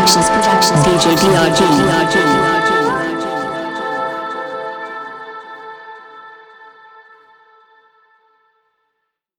Productions, Productions, DJ DRG.